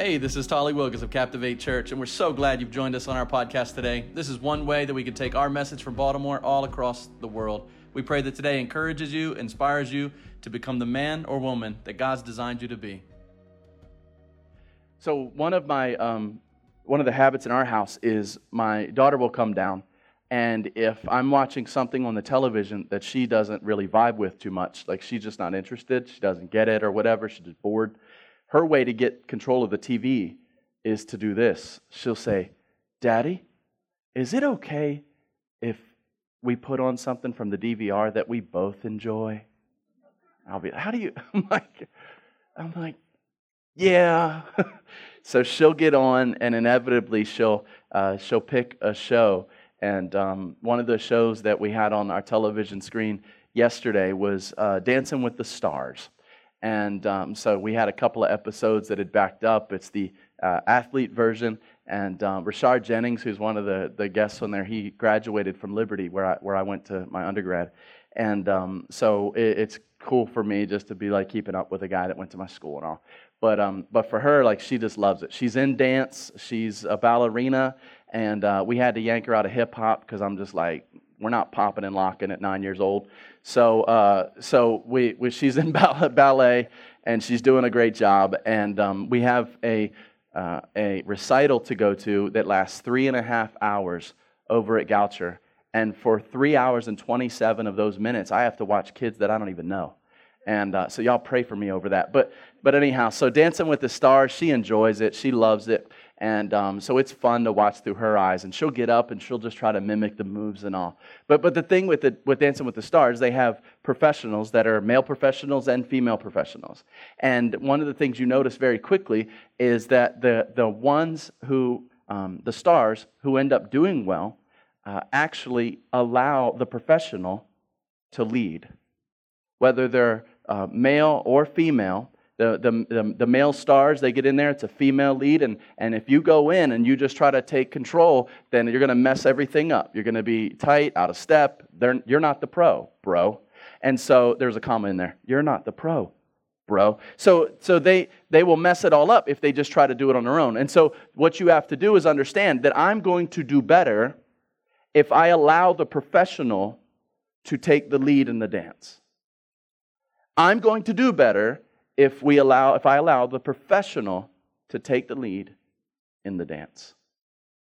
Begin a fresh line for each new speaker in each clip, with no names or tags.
Hey, this is Tally Wilgis of Captivate Church, and we're so glad you've joined us on our podcast today. This is one way that we can take our message from Baltimore all across the world. We pray that today encourages you, inspires you to become the man or woman that God's designed you to be.
So one of my um, one of the habits in our house is my daughter will come down, and if I'm watching something on the television that she doesn't really vibe with too much, like she's just not interested, she doesn't get it or whatever, she's just bored her way to get control of the TV is to do this. She'll say, Daddy, is it okay if we put on something from the DVR that we both enjoy? I'll be, how do you, I'm like, I'm like, yeah. so she'll get on, and inevitably she'll uh, she'll pick a show. And um, one of the shows that we had on our television screen yesterday was uh, Dancing with the Stars. And um, so we had a couple of episodes that had backed up. It's the uh, athlete version. And um, Rashard Jennings, who's one of the, the guests on there, he graduated from Liberty, where I, where I went to my undergrad. And um, so it, it's cool for me just to be like keeping up with a guy that went to my school and all. But, um, but for her, like she just loves it. She's in dance, she's a ballerina, and uh, we had to yank her out of hip hop because I'm just like, we're not popping and locking at nine years old. So, uh, so we, we, she's in ballet and she's doing a great job. And um, we have a, uh, a recital to go to that lasts three and a half hours over at Goucher. And for three hours and 27 of those minutes, I have to watch kids that I don't even know. And uh, so y'all pray for me over that. But, but anyhow, so Dancing with the Stars, she enjoys it. She loves it. And um, so it's fun to watch through her eyes. And she'll get up and she'll just try to mimic the moves and all. But, but the thing with, the, with Dancing with the Stars, they have professionals that are male professionals and female professionals. And one of the things you notice very quickly is that the, the ones who, um, the stars who end up doing well, uh, actually allow the professional to lead. Whether they're uh, male or female, the, the, the, the, male stars, they get in there, it's a female lead, and, and if you go in and you just try to take control, then you're going to mess everything up. You're going to be tight, out of step. They're, you're not the pro, bro. And so there's a comma in there. You're not the pro, bro. So, so they, they will mess it all up if they just try to do it on their own. And so what you have to do is understand that I'm going to do better if I allow the professional to take the lead in the dance. I'm going to do better if we allow if I allow the professional to take the lead in the dance.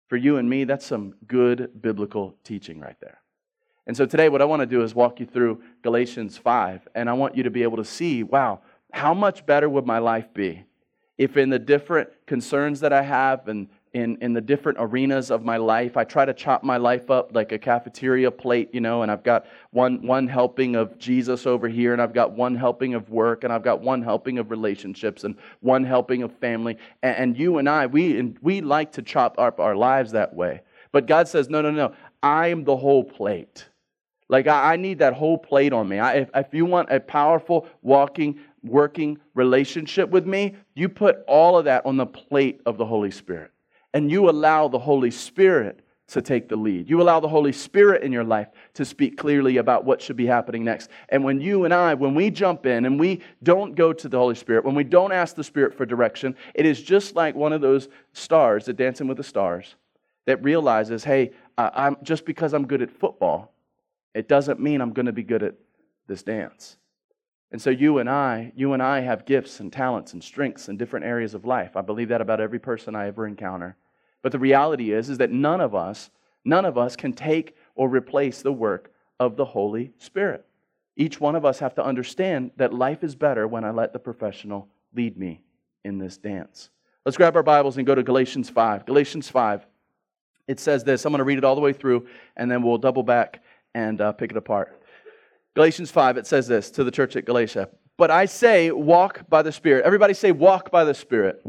For you and me, that's some good biblical teaching right there. And so today what I want to do is walk you through Galatians 5 and I want you to be able to see, wow, how much better would my life be if in the different concerns that I have and in, in the different arenas of my life. I try to chop my life up like a cafeteria plate, you know, and I've got one, one helping of Jesus over here, and I've got one helping of work, and I've got one helping of relationships, and one helping of family. And, and you and I, we, we like to chop up our lives that way. But God says, no, no, no, I am the whole plate. Like, I, I need that whole plate on me. I, if, if you want a powerful, walking, working relationship with me, you put all of that on the plate of the Holy Spirit and you allow the Holy Spirit to take the lead. You allow the Holy Spirit in your life to speak clearly about what should be happening next. And when you and I, when we jump in and we don't go to the Holy Spirit, when we don't ask the Spirit for direction, it is just like one of those stars that dancing with the stars that realizes, hey, I'm just because I'm good at football, it doesn't mean I'm going to be good at this dance. And so you and I, you and I have gifts and talents and strengths in different areas of life. I believe that about every person I ever encounter. But the reality is, is that none of us, none of us can take or replace the work of the Holy Spirit. Each one of us have to understand that life is better when I let the professional lead me in this dance. Let's grab our Bibles and go to Galatians 5. Galatians 5. It says this. I'm going to read it all the way through, and then we'll double back and uh, pick it apart. Galatians 5, it says this to the church at Galatia. But I say, walk by the Spirit. Everybody say, walk by the Spirit.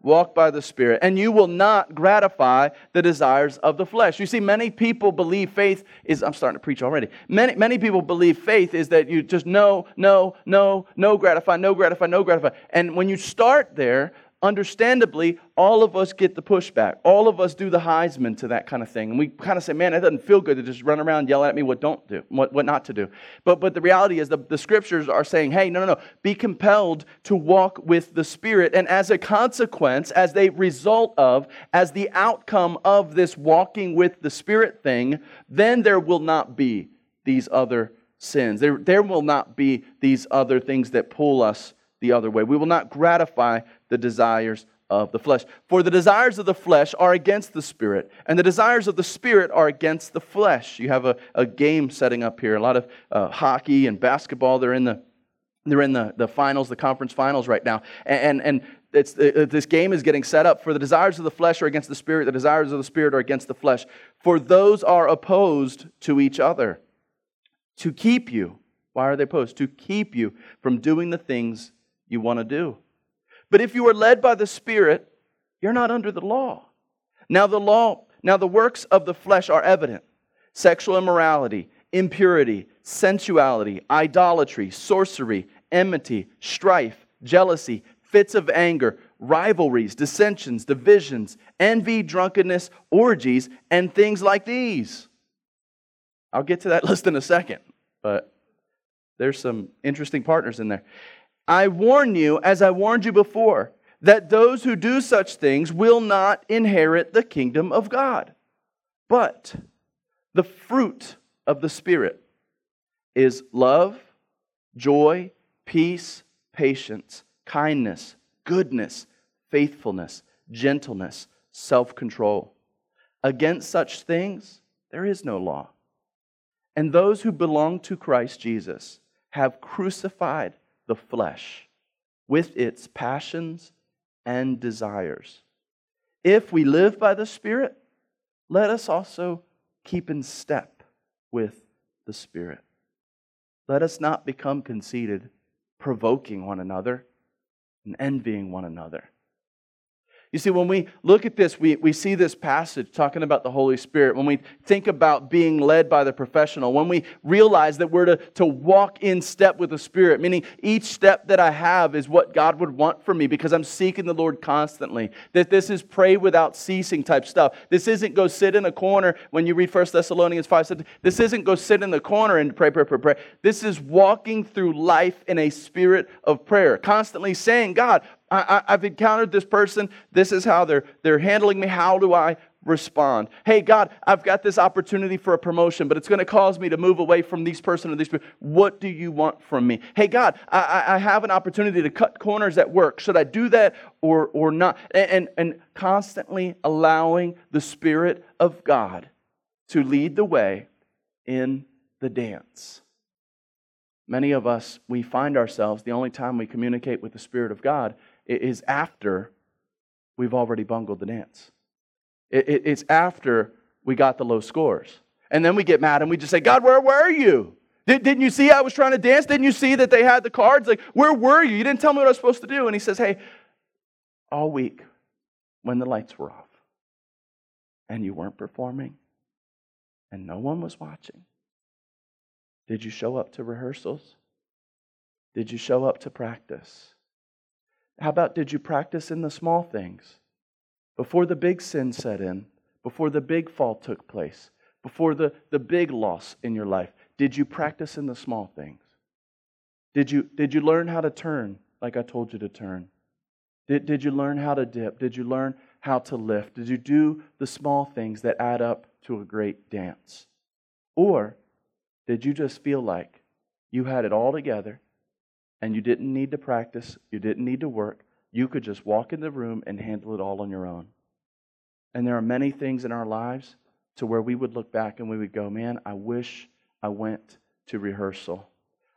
Walk by the Spirit, and you will not gratify the desires of the flesh. You see, many people believe faith is, I'm starting to preach already. Many, many people believe faith is that you just no, no, no, no gratify, no gratify, no gratify. And when you start there, understandably, all of us get the pushback. All of us do the Heisman to that kind of thing. And we kind of say, man, it doesn't feel good to just run around and yell at me what don't do, what, what not to do. But, but the reality is the, the scriptures are saying, hey, no, no, no, be compelled to walk with the Spirit. And as a consequence, as a result of, as the outcome of this walking with the Spirit thing, then there will not be these other sins. There, there will not be these other things that pull us the other way. We will not gratify the desires of the flesh. For the desires of the flesh are against the spirit, and the desires of the spirit are against the flesh. You have a, a game setting up here. A lot of uh, hockey and basketball. They're in the they're in the, the finals, the conference finals right now. And, and it's, it, this game is getting set up. For the desires of the flesh are against the spirit, the desires of the spirit are against the flesh. For those are opposed to each other to keep you. Why are they opposed? To keep you from doing the things you want to do. But if you are led by the Spirit, you're not under the law. Now the law, now the works of the flesh are evident. Sexual immorality, impurity, sensuality, idolatry, sorcery, enmity, strife, jealousy, fits of anger, rivalries, dissensions, divisions, envy, drunkenness, orgies, and things like these. I'll get to that list in a second, but there's some interesting partners in there. I warn you, as I warned you before, that those who do such things will not inherit the kingdom of God. But the fruit of the Spirit is love, joy, peace, patience, kindness, goodness, faithfulness, gentleness, self control. Against such things, there is no law. And those who belong to Christ Jesus have crucified the flesh with its passions and desires. If we live by the Spirit, let us also keep in step with the Spirit. Let us not become conceited, provoking one another and envying one another. You see, when we look at this, we, we see this passage talking about the Holy Spirit. When we think about being led by the professional, when we realize that we're to, to walk in step with the Spirit, meaning each step that I have is what God would want from me because I'm seeking the Lord constantly. That this is pray without ceasing type stuff. This isn't go sit in a corner when you read 1 Thessalonians 5. This isn't go sit in the corner and pray, pray, pray, pray. This is walking through life in a spirit of prayer, constantly saying, God, I, have encountered this person. This is how they're, they're handling me. How do I respond? Hey, God, I've got this opportunity for a promotion, but it's going to cause me to move away from these person or these people. What do you want from me? Hey, God, I, I have an opportunity to cut corners at work. Should I do that or, or not? And, and, and constantly allowing the Spirit of God to lead the way in the dance. Many of us, we find ourselves, the only time we communicate with the Spirit of God is after we've already bungled the dance. It's after we got the low scores. And then we get mad and we just say, God, where were you? Didn't you see I was trying to dance? Didn't you see that they had the cards? Like, where were you? You didn't tell me what I was supposed to do. And he says, Hey, all week when the lights were off and you weren't performing and no one was watching, did you show up to rehearsals? Did you show up to practice? How about did you practice in the small things? Before the big sin set in, before the big fall took place, before the, the big loss in your life, did you practice in the small things? Did you, did you learn how to turn like I told you to turn? Did, did you learn how to dip? Did you learn how to lift? Did you do the small things that add up to a great dance? Or did you just feel like you had it all together and you didn't need to practice, you didn't need to work. You could just walk in the room and handle it all on your own. And there are many things in our lives to where we would look back and we would go, man, I wish I went to rehearsal.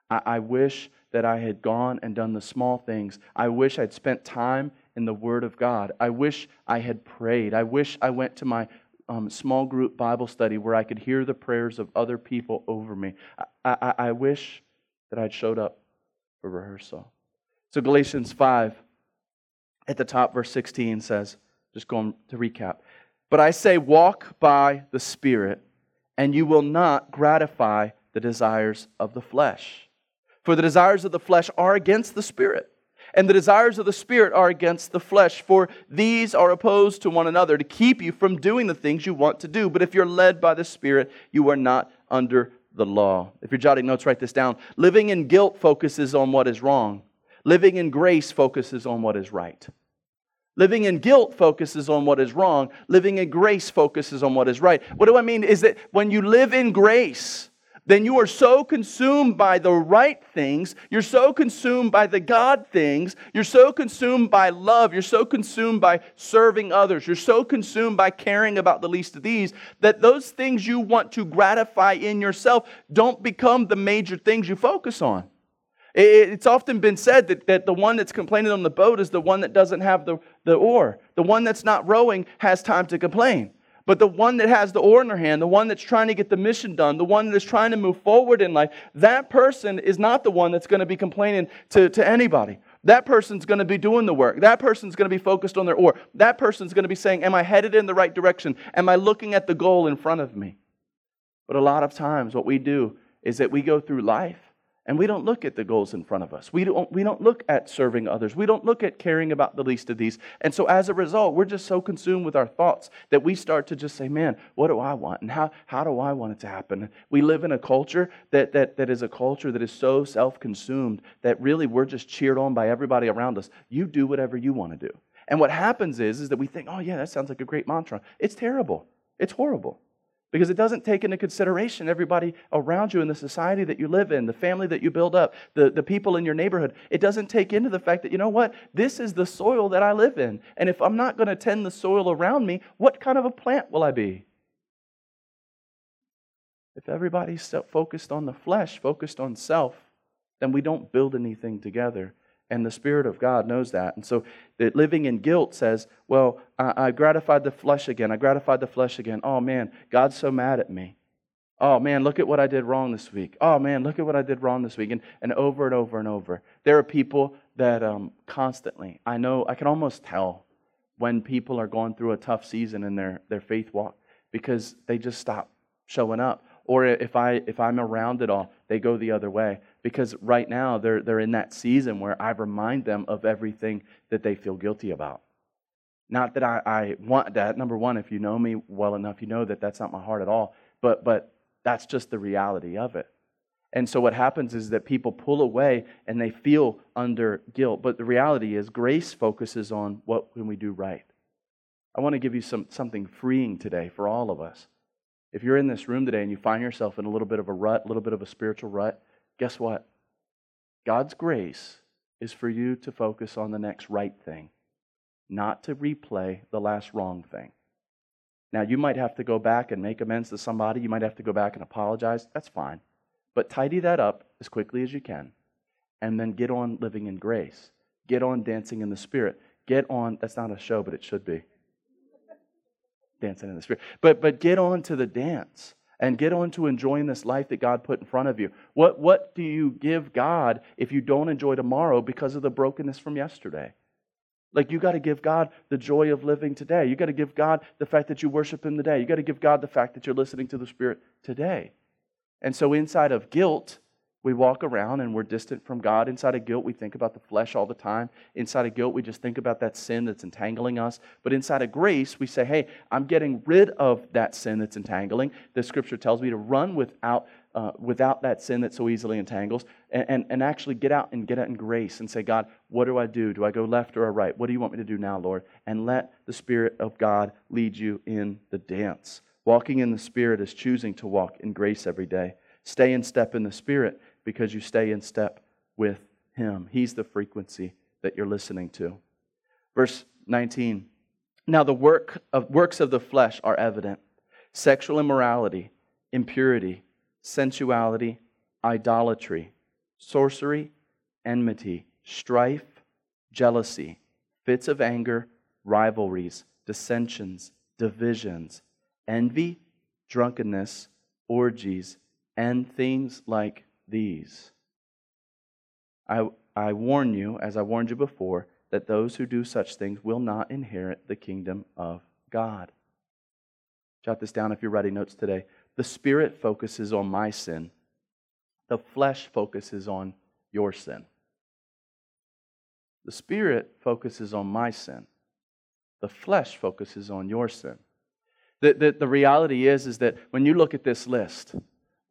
I, I wish that I had gone and done the small things. I wish I'd spent time in the Word of God. I wish I had prayed. I wish I went to my um, small group Bible study where I could hear the prayers of other people over me. I, I, I wish that I'd showed up for rehearsal. So, Galatians 5, at the top, verse 16 says, just going to recap. But I say, walk by the Spirit, and you will not gratify the desires of the flesh. For the desires of the flesh are against the Spirit, And the desires of the Spirit are against the flesh, for these are opposed to one another to keep you from doing the things you want to do. But if you're led by the Spirit, you are not under the law. If you're jotting notes, write this down. Living in guilt focuses on what is wrong, living in grace focuses on what is right. Living in guilt focuses on what is wrong. Living in grace focuses on what is right. What do I mean? Is that when you live in grace, then you are so consumed by the right things, you're so consumed by the God things, you're so consumed by love, you're so consumed by serving others, you're so consumed by caring about the least of these, that those things you want to gratify in yourself don't become the major things you focus on. It's often been said that, that the one that's complaining on the boat is the one that doesn't have the, the oar. The one that's not rowing has time to complain. But the one that has the oar in their hand, the one that's trying to get the mission done, the one that is trying to move forward in life, that person is not the one that's going to be complaining to, to anybody. That person's going to be doing the work. That person's going to be focused on their oar. That person's going to be saying, Am I headed in the right direction? Am I looking at the goal in front of me? But a lot of times, what we do is that we go through life and we don't look at the goals in front of us. We don't, we don't look at serving others. We don't look at caring about the least of these. And so as a result, we're just so consumed with our thoughts that we start to just say, man, what do I want? And how, how do I want it to happen? We live in a culture that, that, that is a culture that is so self consumed that really we're just cheered on by everybody around us. You do whatever you want to do. And what happens is, is that we think, oh, yeah, that sounds like a great mantra. It's terrible. It's horrible because it doesn't take into consideration everybody around you in the society that you live in, the family that you build up, the, the people in your neighborhood. It doesn't take into the fact that, you know what, this is the soil that I live in. And if I'm not going to tend the soil around me, what kind of a plant will I be? If everybody's focused on the flesh, focused on self, then we don't build anything together. And the Spirit of God knows that. And so living in guilt says, well, I, I gratified the flesh again. I gratified the flesh again. Oh, man, God's so mad at me. Oh, man, look at what I did wrong this week. Oh, man, look at what I did wrong this week. And, and over and over and over. There are people that um, constantly, I know, I can almost tell when people are going through a tough season in their, their faith walk because they just stop showing up or if I if I'm around it all, they go the other way because right now they're they're in that season where I remind them of everything that they feel guilty about. Not that I, I want that. Number one, if you know me well enough, you know that that's not my heart at all. But but that's just the reality of it. And so what happens is that people pull away and they feel under guilt. But the reality is grace focuses on what can we do right. I want to give you some, something freeing today for all of us. If you're in this room today and you find yourself in a little bit of a rut, a little bit of a spiritual rut, guess what? God's grace is for you to focus on the next right thing, not to replay the last wrong thing. Now, you might have to go back and make amends to somebody. You might have to go back and apologize. That's fine. But tidy that up as quickly as you can. And then get on living in grace. Get on dancing in the Spirit. Get on, that's not a show, but it should be dancing in the spirit. But but get on to the dance and get on to enjoying this life that God put in front of you. What what do you give God if you don't enjoy tomorrow because of the brokenness from yesterday? Like you got to give God the joy of living today. You got to give God the fact that you worship him today. You got to give God the fact that you're listening to the Spirit today. And so inside of guilt, we walk around and we're distant from God. Inside of guilt, we think about the flesh all the time. Inside of guilt, we just think about that sin that's entangling us. But inside of grace, we say, hey, I'm getting rid of that sin that's entangling. The scripture tells me to run without, uh, without that sin that so easily entangles and, and, and actually get out and get out in grace and say, God, what do I do? Do I go left or right? What do you want me to do now, Lord? And let the Spirit of God lead you in the dance. Walking in the Spirit is choosing to walk in grace every day. Stay in step in the Spirit because you stay in step with Him. He's the frequency that you're listening to. Verse 19. Now the work of, works of the flesh are evident sexual immorality, impurity, sensuality, idolatry, sorcery, enmity, strife, jealousy, fits of anger, rivalries, dissensions, divisions, envy, drunkenness, orgies, and things like these. I, I warn you, as I warned you before, that those who do such things will not inherit the kingdom of God. Jot this down if you're writing notes today. The Spirit focuses on my sin, the flesh focuses on your sin. The Spirit focuses on my sin, the flesh focuses on your sin. The, the, the reality is, is that when you look at this list,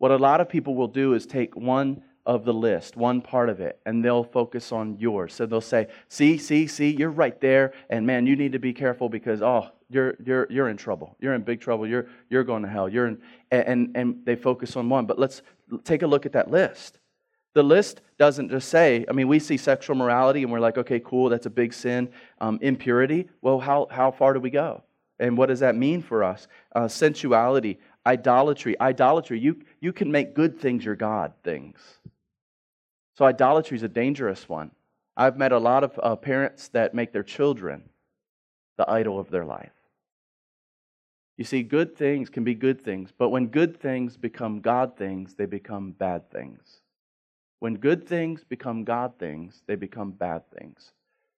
what a lot of people will do is take one of the list, one part of it, and they'll focus on yours. So they'll say, "See, see, see, you're right there, and man, you need to be careful because oh, you're you're you're in trouble. You're in big trouble. You're you're going to hell. You're in," and and they focus on one. But let's take a look at that list. The list doesn't just say, I mean, we see sexual morality and we're like, okay, cool, that's a big sin. Um, impurity, well, how, how far do we go? And what does that mean for us? Uh, sensuality, idolatry. Idolatry, you, you can make good things your God things. So idolatry is a dangerous one. I've met a lot of uh, parents that make their children the idol of their life. You see, good things can be good things, but when good things become God things, they become bad things. When good things become God things, they become bad things.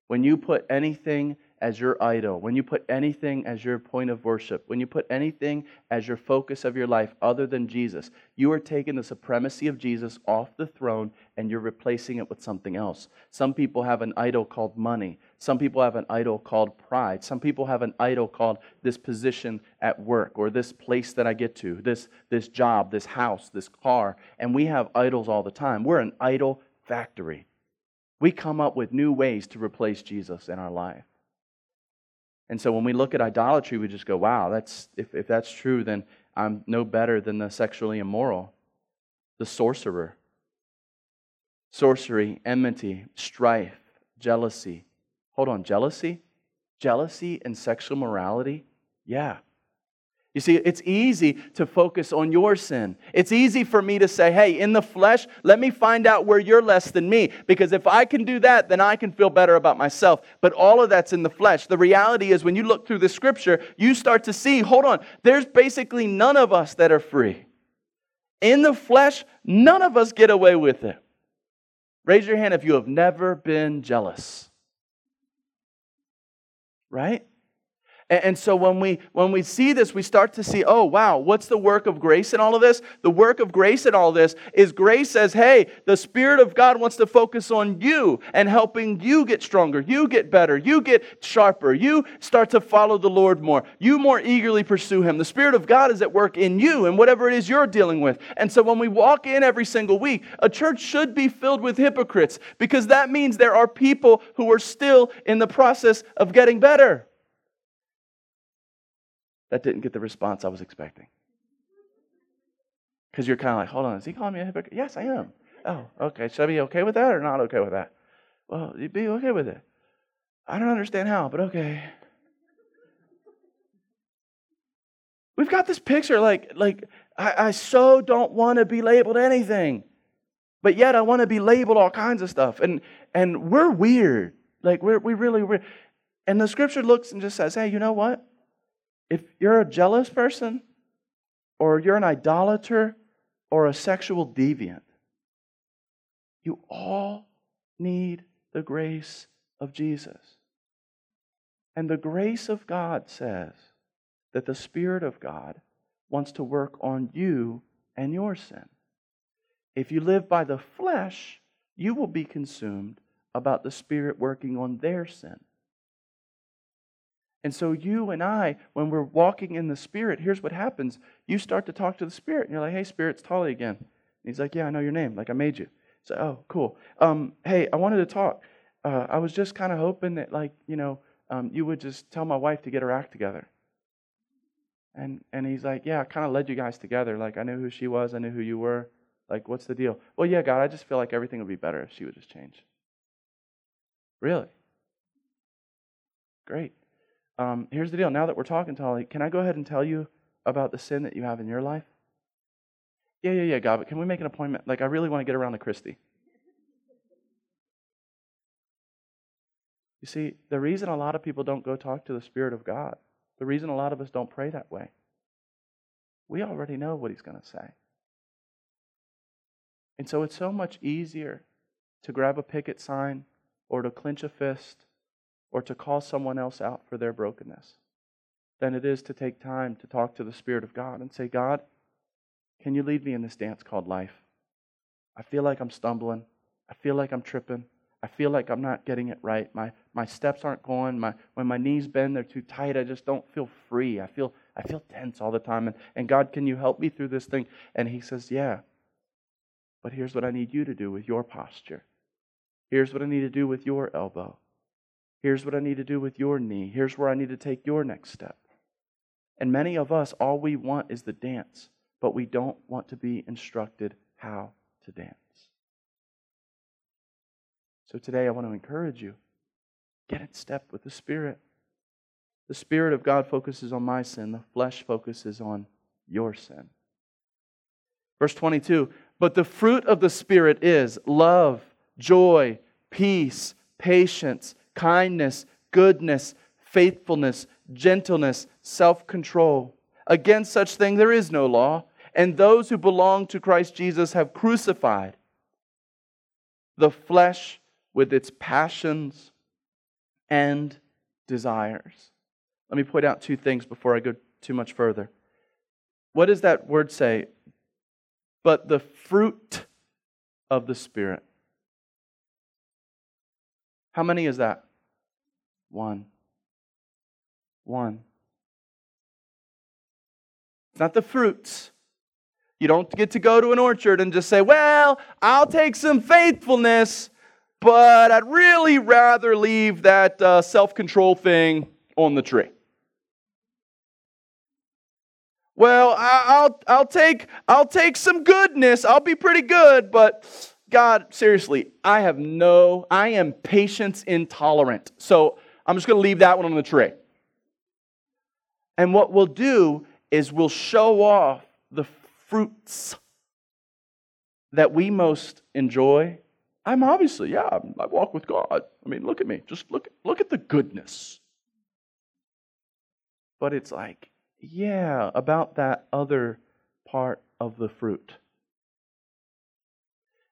When you put anything as your idol, when you put anything as your point of worship, when you put anything as your focus of your life other than Jesus, you are taking the supremacy of Jesus off the throne and you're replacing it with something else. Some people have an idol called money. Some people have an idol called pride. Some people have an idol called this position at work or this place that I get to, this, this job, this house, this car. And we have idols all the time. We're an idol factory. We come up with new ways to replace Jesus in our life. And so when we look at idolatry, we just go, wow, that's, if, if that's true, then I'm no better than the sexually immoral, the sorcerer. Sorcery, enmity, strife, jealousy. Hold on, jealousy? Jealousy and sexual morality? Yeah, you see, it's easy to focus on your sin. It's easy for me to say, hey, in the flesh, let me find out where you're less than me. Because if I can do that, then I can feel better about myself. But all of that's in the flesh. The reality is, when you look through the scripture, you start to see, hold on, there's basically none of us that are free. In the flesh, none of us get away with it. Raise your hand if you have never been jealous. Right? And so when we when we see this, we start to see, oh wow, what's the work of grace in all of this? The work of grace in all this is grace says, hey, the Spirit of God wants to focus on you and helping you get stronger, you get better, you get sharper, you start to follow the Lord more, you more eagerly pursue Him. The Spirit of God is at work in you and whatever it is you're dealing with. And so when we walk in every single week, a church should be filled with hypocrites because that means there are people who are still in the process of getting better. That didn't get the response I was expecting. Because you're kind of like, hold on, is he calling me a hypocrite? Yes, I am. Oh, okay. Should I be okay with that or not okay with that? Well, you'd be okay with it. I don't understand how, but okay. We've got this picture like, like I, I so don't want to be labeled anything, but yet I want to be labeled all kinds of stuff. And, and we're weird. Like, we're, we really weird. And the scripture looks and just says, hey, you know what? If you're a jealous person, or you're an idolater, or a sexual deviant, you all need the grace of Jesus. And the grace of God says that the Spirit of God wants to work on you and your sin. If you live by the flesh, you will be consumed about the Spirit working on their sin. And so, you and I, when we're walking in the Spirit, here's what happens. You start to talk to the Spirit, and you're like, hey, Spirit, it's Tally again. And he's like, yeah, I know your name. Like, I made you. So, oh, cool. Um, hey, I wanted to talk. Uh, I was just kind of hoping that, like, you know, um, you would just tell my wife to get her act together. And, and he's like, yeah, I kind of led you guys together. Like, I knew who she was, I knew who you were. Like, what's the deal? Well, yeah, God, I just feel like everything would be better if she would just change. Really? Great um, here's the deal. Now that we're talking, Tally, can I go ahead and tell you about the sin that you have in your life? Yeah, yeah, yeah, God, but can we make an appointment? Like, I really want to get around to Christy. You see, the reason a lot of people don't go talk to the Spirit of God, the reason a lot of us don't pray that way, we already know what He's going to say. And so it's so much easier to grab a picket sign or to clench a fist or to call someone else out for their brokenness than it is to take time to talk to the Spirit of God and say, God, can you lead me in this dance called life? I feel like I'm stumbling. I feel like I'm tripping. I feel like I'm not getting it right. My, my steps aren't going. My, when my knees bend, they're too tight. I just don't feel free. I feel, I feel tense all the time. And, and God, can you help me through this thing? And He says, Yeah. But here's what I need you to do with your posture. Here's what I need to do with your elbow. Here's what I need to do with your knee. Here's where I need to take your next step. And many of us, all we want is the dance, but we don't want to be instructed how to dance. So today I want to encourage you get in step with the Spirit. The Spirit of God focuses on my sin, the flesh focuses on your sin. Verse 22 But the fruit of the Spirit is love, joy, peace, patience, kindness, goodness, faithfulness, gentleness, self control. Against such thing there is no law, and those who belong to Christ Jesus have crucified the flesh with its passions and desires. Let me point out two things before I go too much further. What does that word say? But the fruit of the Spirit. How many is that? One. One. It's not the fruits. You don't get to go to an orchard and just say, Well, I'll take some faithfulness, but I'd really rather leave that uh, self control thing on the tree. Well, I'll, I'll, take, I'll take some goodness. I'll be pretty good, but God, seriously, I have no, I am patience intolerant. So I'm just going to leave that one on the tree. And what we'll do is we'll show off the fruits that we most enjoy. I'm obviously, yeah, I walk with God. I mean, look at me. Just look, look at the goodness. But it's like, yeah, about that other part of the fruit.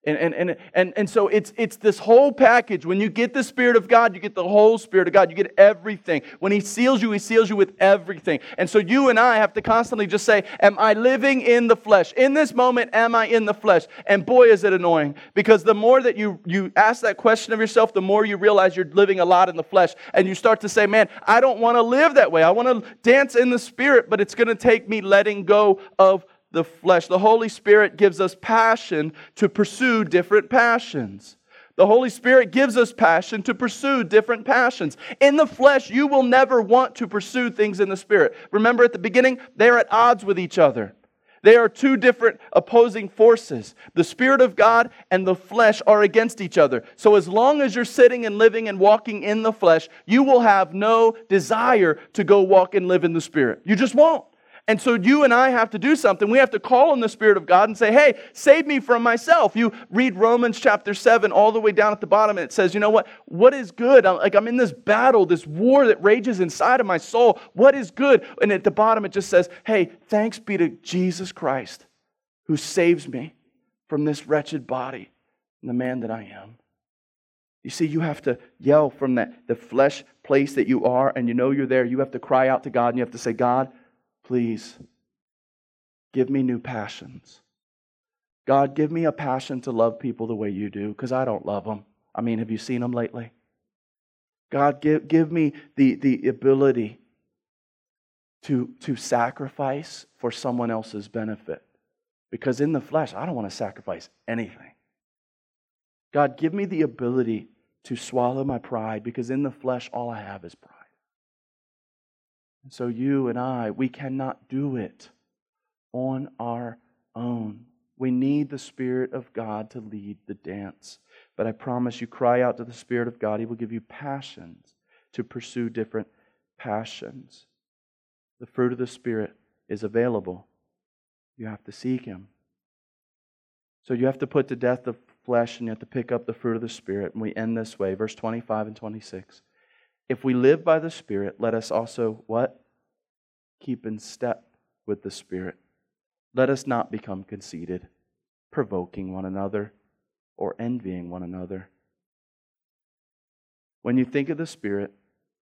And, and, and, and, and so it's, it's this whole package. When you get the Spirit of God, you get the whole Spirit of God. You get everything. When He seals you, He seals you with everything. And so you and I have to constantly just say, Am I living in the flesh? In this moment, am I in the flesh? And boy, is it annoying. Because the more that you, you ask that question of yourself, the more you realize you're living a lot in the flesh. And you start to say, Man, I don't want to live that way. I want to dance in the Spirit, but it's going to take me letting go of the flesh. The Holy Spirit gives us passion to pursue different passions. The Holy Spirit gives us passion to pursue different passions. In the flesh, you will never want to pursue things in the Spirit. Remember at the beginning, they're at odds with each other. They are two different opposing forces. The Spirit of God and the flesh are against each other. So, as long as you're sitting and living and walking in the flesh, you will have no desire to go walk and live in the Spirit. You just won't. And so you and I have to do something. We have to call on the Spirit of God and say, hey, save me from myself. You read Romans chapter 7 all the way down at the bottom, and it says, you know what? What is good? I'm, like I'm in this battle, this war that rages inside of my soul. What is good? And at the bottom, it just says, hey, thanks be to Jesus Christ who saves me from this wretched body and the man that I am. You see, you have to yell from that the flesh place that you are, and you know you're there. You have to cry out to God, and you have to say, God, Please give me new passions. God, give me a passion to love people the way you do, because I don't love them. I mean, have you seen them lately? God, give, give me the, the ability to, to sacrifice for someone else's benefit. Because in the flesh, I don't want to sacrifice anything. God, give me the ability to swallow my pride, because in the flesh, all I have is pride. And so you and I, we cannot do it on our own. We need the Spirit of God to lead the dance. But I promise you, cry out to the Spirit of God. He will give you passions to pursue different passions. The fruit of the Spirit is available. You have to seek Him. So you have to put to death the flesh and you have to pick up the fruit of the Spirit. And we end this way, verse 25 and 26. If we live by the Spirit, let us also what? Keep in step with the Spirit. Let us not become conceited, provoking one another, or envying one another. When you think of the Spirit,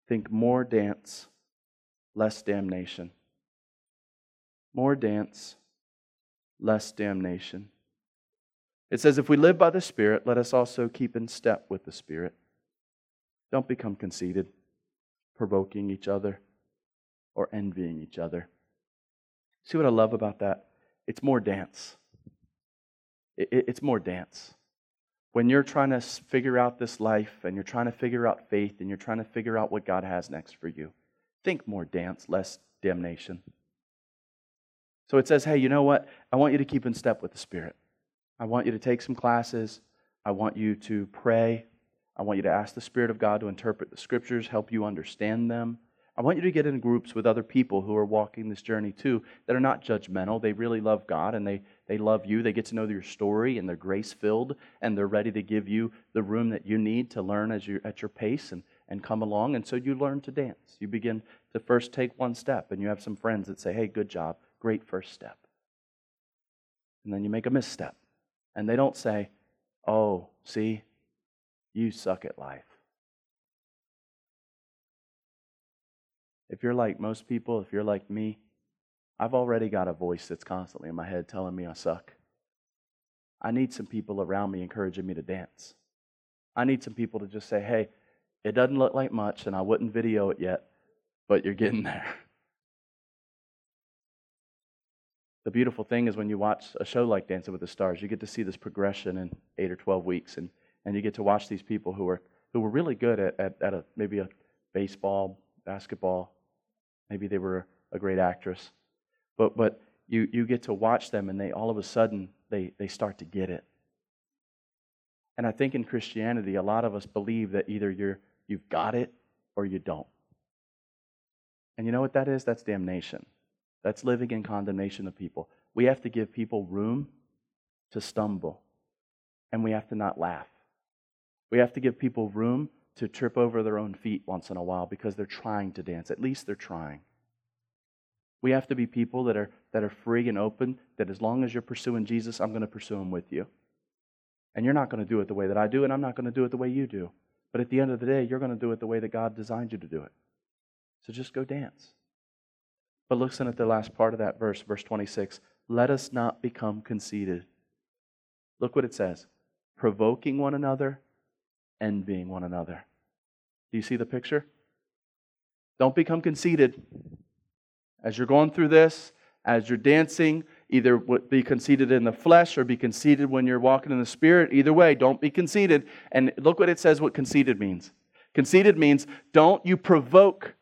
think more dance, less damnation. More dance, less damnation. It says, If we live by the Spirit, let us also keep in step with the Spirit. Don't become conceited, provoking each other, or envying each other. See what I love about that? It's more dance. It's more dance. When you're trying to figure out this life and you're trying to figure out faith and you're trying to figure out what God has next for you, think more dance, less damnation. So it says, hey, you know what? I want you to keep in step with the Spirit. I want you to take some classes. I want you to pray. I want you to ask the Spirit of God to interpret the scriptures, help you understand them. I want you to get in groups with other people who are walking this journey too, that are not judgmental. They really love God and they, they love you. They get to know your story and they're grace filled and they're ready to give you the room that you need to learn as you at your pace and, and come along. And so you learn to dance. You begin to first take one step and you have some friends that say, hey, good job, great first step. And then you make a misstep. And they don't say, oh, see, you suck at life. If you're like most people, if you're like me, I've already got a voice that's constantly in my head telling me I suck. I need some people around me encouraging me to dance. I need some people to just say, hey, it doesn't look like much, and I wouldn't video it yet, but you're getting there. The beautiful thing is when you watch a show like Dancing with the Stars, you get to see this progression in eight or 12 weeks, and, and you get to watch these people who are, who were really good at, at, at a, maybe a baseball, basketball, maybe they were a great actress. But, but you, you get to watch them, and they all of a sudden, they, they start to get it. And I think in Christianity, a lot of us believe that either you're, you've got it or you don't. And you know what that is? That's damnation. That's living in condemnation of people. We have to give people room to stumble, and we have to not laugh. We have to give people room to trip over their own feet once in a while because they're trying to dance. At least they're trying. We have to be people that are, that are free and open, that as long as you're pursuing Jesus, I'm going to pursue him with you. And you're not going to do it the way that I do, and I'm not going to do it the way you do. But at the end of the day, you're going to do it the way that God designed you to do it. So just go dance. But listen at the last part of that verse, verse 26. Let us not become conceited. Look what it says provoking one another, envying one another. Do you see the picture? Don't become conceited. As you're going through this, as you're dancing, either be conceited in the flesh or be conceited when you're walking in the spirit. Either way, don't be conceited. And look what it says what conceited means. Conceited means don't you provoke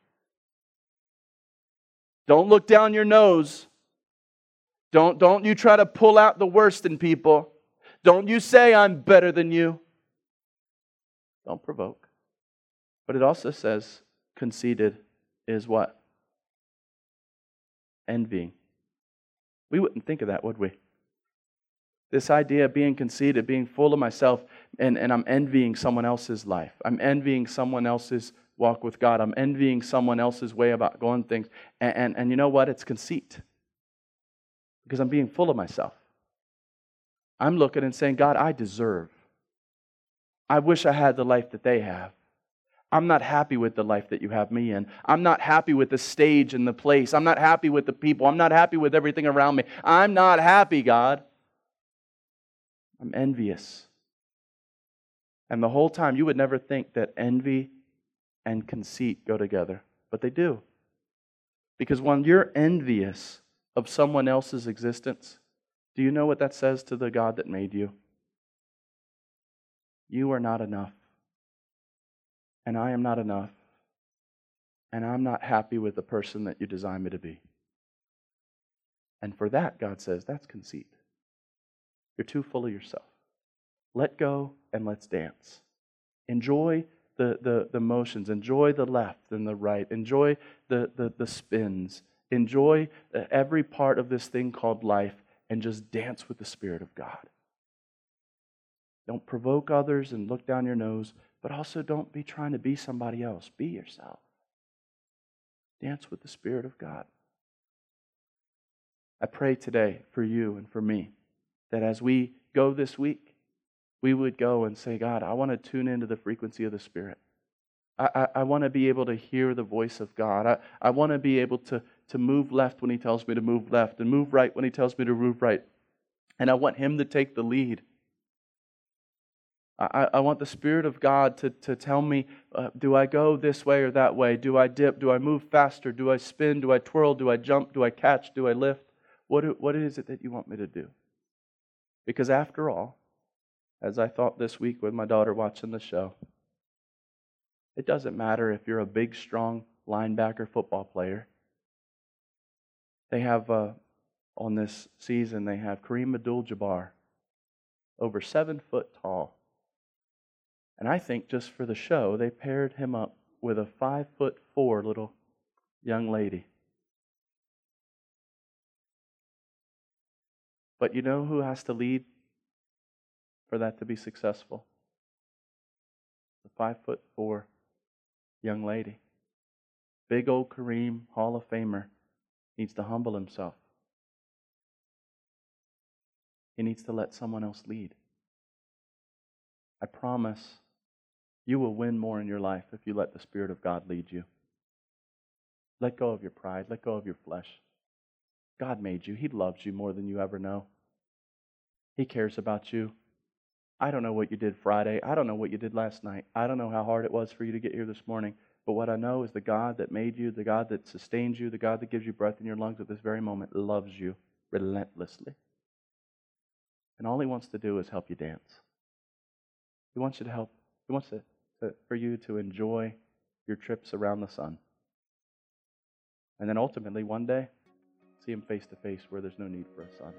don't look down your nose. Don't, don't you try to pull out the worst in people. Don't you say, I'm better than you. Don't provoke. But it also says, conceited is what? Envying. We wouldn't think of that, would we? This idea of being conceited, being full of myself, and, and I'm envying someone else's life. I'm envying someone else's walk with God. I'm envying someone else's way about going things. And, and, and you know what? It's conceit. Because I'm being full of myself. I'm looking and saying, God, I deserve. I wish I had the life that they have. I'm not happy with the life that you have me in. I'm not happy with the stage and the place. I'm not happy with the people. I'm not happy with everything around me. I'm not happy, God. I'm envious. And the whole time, you would never think that envy and conceit go together, but they do. Because when you're envious of someone else's existence, do you know what that says to the God that made you? You are not enough. And I am not enough. And I'm not happy with the person that you designed me to be. And for that, God says, that's conceit. You're too full of yourself. Let go and let's dance. Enjoy the, the, the motions, enjoy the left and the right, enjoy the, the, the spins, enjoy uh, every part of this thing called life, and just dance with the Spirit of God. Don't provoke others and look down your nose, but also don't be trying to be somebody else. Be yourself. Dance with the Spirit of God. I pray today for you and for me that as we go this week, we would go and say, God, I want to tune into the frequency of the Spirit. I, I, I want to be able to hear the voice of God. I, I want to be able to, to move left when He tells me to move left and move right when He tells me to move right. And I want Him to take the lead. I, I want the Spirit of God to, to tell me uh, do I go this way or that way? Do I dip? Do I move faster? Do I spin? Do I twirl? Do I jump? Do I catch? Do I lift? What, what is it that you want me to do? Because after all, as I thought this week with my daughter watching the show, it doesn't matter if you're a big, strong linebacker football player. They have, uh, on this season, they have Kareem Abdul Jabbar, over seven foot tall. And I think just for the show, they paired him up with a five foot four little young lady. But you know who has to lead for that to be successful? The five foot four young lady. Big old Kareem, Hall of Famer, needs to humble himself. He needs to let someone else lead. I promise you will win more in your life if you let the Spirit of God lead you. Let go of your pride, let go of your flesh. God made you, He loves you more than you ever know. He cares about you. I don't know what you did Friday. I don't know what you did last night. I don't know how hard it was for you to get here this morning. But what I know is the God that made you, the God that sustains you, the God that gives you breath in your lungs at this very moment loves you relentlessly. And all He wants to do is help you dance. He wants you to help. He wants to, Uh, for you to enjoy your trips around the sun. And then ultimately, one day, see Him face to face where there's no need for a sun.